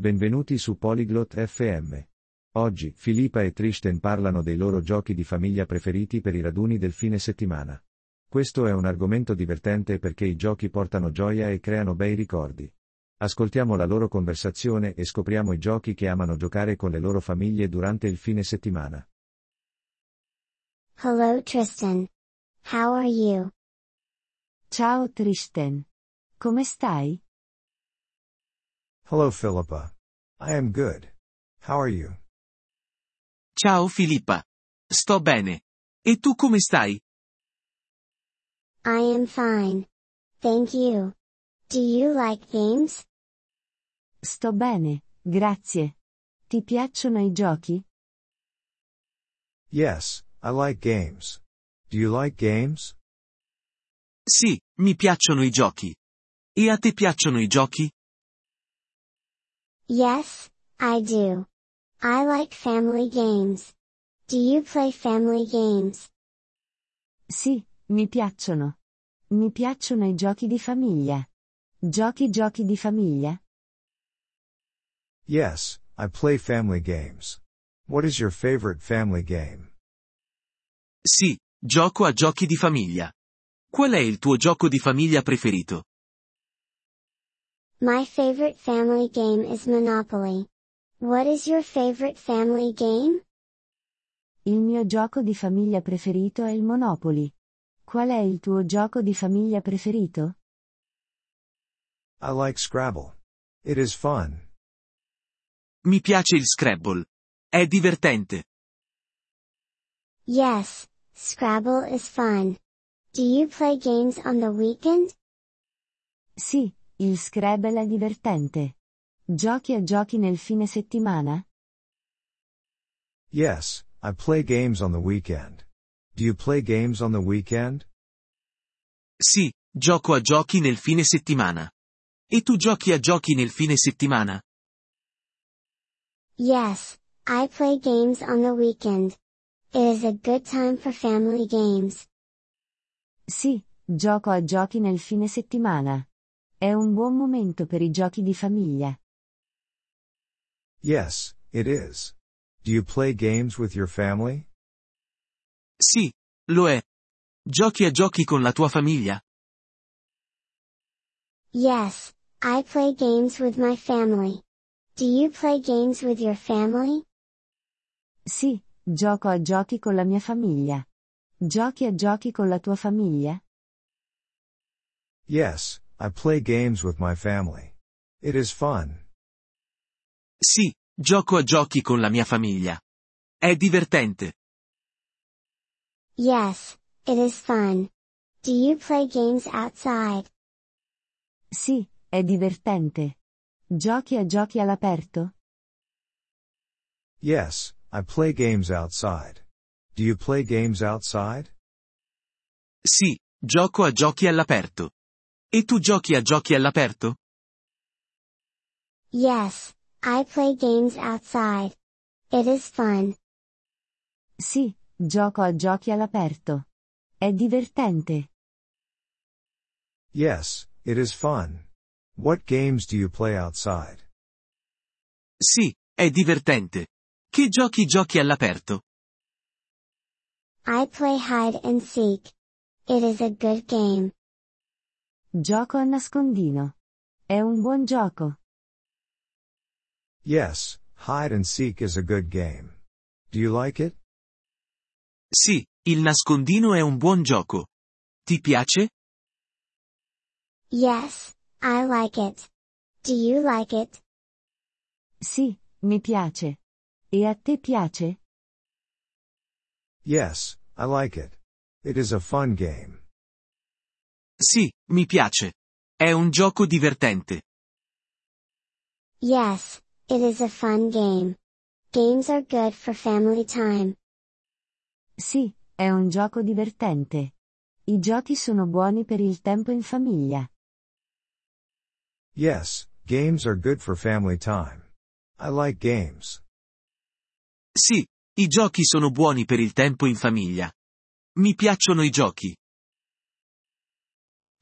Benvenuti su Polyglot FM. Oggi, Filippa e Tristen parlano dei loro giochi di famiglia preferiti per i raduni del fine settimana. Questo è un argomento divertente perché i giochi portano gioia e creano bei ricordi. Ascoltiamo la loro conversazione e scopriamo i giochi che amano giocare con le loro famiglie durante il fine settimana. Hello Tristan. How are you? Ciao Tristan. Come stai? Hello Philippa. I am good. How are you? Ciao Filippa. Sto bene. E tu come stai? I am fine. Thank you. Do you like games? Sto bene, grazie. Ti piacciono i giochi? Yes, I like games. Do you like games? Sì, mi piacciono i giochi. E a te piacciono i giochi? Yes, I do. I like family games. Do you play family games? Sì, mi piacciono. Mi piacciono i giochi di famiglia. Giochi giochi di famiglia? Yes, I play family games. What is your favorite family game? Sì, gioco a giochi di famiglia. Qual è il tuo gioco di famiglia preferito? My favorite family game is Monopoly. What is your favorite family game? Il mio gioco di famiglia preferito è il Monopoly. Qual è il tuo gioco di famiglia preferito? I like Scrabble. It is fun. Mi piace il Scrabble. È divertente. Yes, Scrabble is fun. Do you play games on the weekend? Sì, il Scrabble è divertente. Giochi a giochi nel fine settimana? Yes, I play games on the weekend. Do you play games on the weekend? Sì, gioco a giochi nel fine settimana. E tu giochi a giochi nel fine settimana? Yes, I play games on the weekend. It is a good time for family games. Sì, gioco a giochi nel fine settimana. È un buon momento per i giochi di famiglia. Yes, it is. Do you play games with your family? Sì, lo è. Giochi a giochi con la tua famiglia? Yes, I play games with my family. Do you play games with your family? Sì, gioco a giochi con la mia famiglia. Giochi a giochi con la tua famiglia? Yes, I play games with my family. It is fun. Sì, gioco a giochi con la mia famiglia. È divertente. Yes, it is fun. Do you play games outside? Sì, è divertente. Giochi a giochi all'aperto? Yes, I play games outside. Do you play games outside? Sì, gioco a giochi all'aperto. E tu giochi a giochi all'aperto? Yes, I play games outside. It is fun. Sì, gioco a giochi all'aperto. È divertente. Yes, it is fun. What games do you play outside? Sì, è divertente. Che giochi giochi all'aperto? I play hide and seek. It is a good game. Gioco a nascondino. È un buon gioco. Yes, hide and seek is a good game. Do you like it? Sì, il nascondino è un buon gioco. Ti piace? Yes, I like it. Do you like it? Sì, mi piace. E a te piace? Yes, I like it. It is a fun game. Sì, mi piace. È un gioco divertente. Yes, it is a fun game. Games are good for family time. Sì, è un gioco divertente. I giochi sono buoni per il tempo in famiglia. Yes, games are good for family time. I like games. Sì, i giochi sono buoni per il tempo in famiglia. Mi piacciono i giochi.